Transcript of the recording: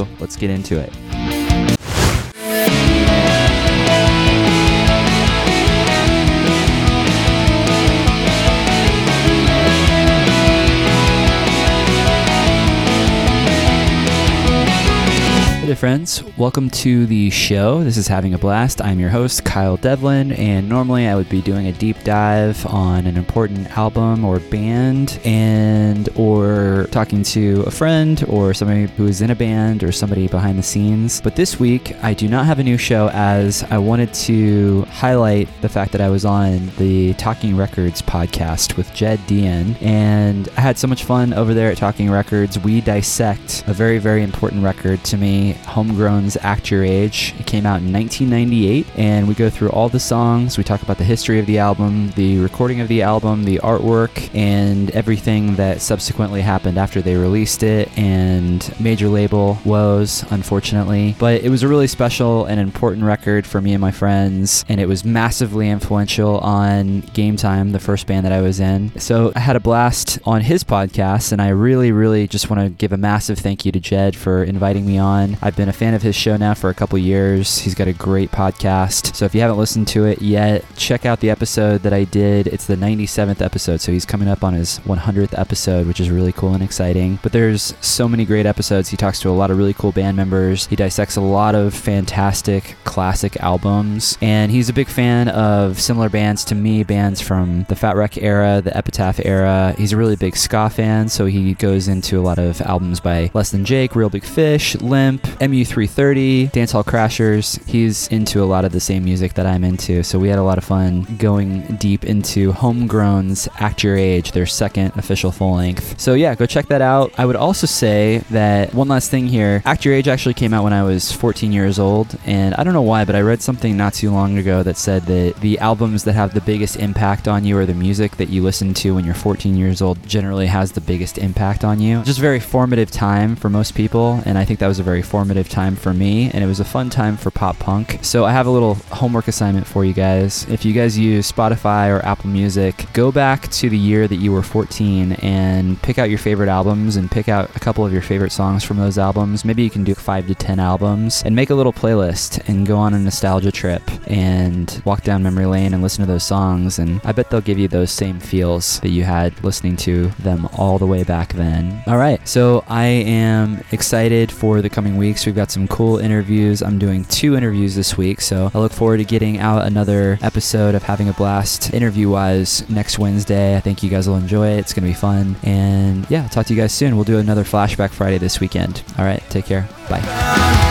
let's get into it. friends. Welcome to the show. This is Having a Blast. I'm your host, Kyle Devlin, and normally I would be doing a deep dive on an important album or band and or talking to a friend or somebody who is in a band or somebody behind the scenes. But this week, I do not have a new show as I wanted to highlight the fact that I was on the Talking Records podcast with Jed Dean, and I had so much fun over there at Talking Records. We dissect a very, very important record to me Homegrown's Act Your Age. It came out in 1998, and we go through all the songs. We talk about the history of the album, the recording of the album, the artwork, and everything that subsequently happened after they released it, and major label woes, unfortunately. But it was a really special and important record for me and my friends, and it was massively influential on Game Time, the first band that I was in. So I had a blast on his podcast, and I really, really just want to give a massive thank you to Jed for inviting me on. I've been a fan of his show now for a couple years. He's got a great podcast. So if you haven't listened to it yet, check out the episode that I did. It's the 97th episode. So he's coming up on his 100th episode, which is really cool and exciting. But there's so many great episodes. He talks to a lot of really cool band members. He dissects a lot of fantastic classic albums. And he's a big fan of similar bands to me, bands from the Fat Wreck era, the Epitaph era. He's a really big ska fan. So he goes into a lot of albums by Less Than Jake, Real Big Fish, Limp, MU330, Dancehall Crashers. He's into a lot of the same music that I'm into, so we had a lot of fun going deep into Homegrown's Act Your Age, their second official full length. So yeah, go check that out. I would also say that one last thing here Act Your Age actually came out when I was 14 years old, and I don't know why, but I read something not too long ago that said that the albums that have the biggest impact on you or the music that you listen to when you're 14 years old generally has the biggest impact on you. Just very formative time for most people, and I think that was a very formative time for me, and it was a fun time for pop punk. So I have a little homework assignment for you guys. If you guys use Spotify or Apple Music, go back to the year that you were 14 and pick out your favorite albums and pick out a couple of your favorite songs from those albums. Maybe you can do five to 10 albums and make a little playlist and go on a nostalgia trip and walk down memory lane and listen to those songs. And I bet they'll give you those same feels that you had listening to them all the way back then. All right, so I am excited for the coming weeks. We've got some cool interviews. I'm doing two interviews this week, so I look forward to getting out another episode of Having a Blast interview wise next Wednesday. I think you guys will enjoy it. It's going to be fun. And yeah, I'll talk to you guys soon. We'll do another Flashback Friday this weekend. All right, take care. Bye.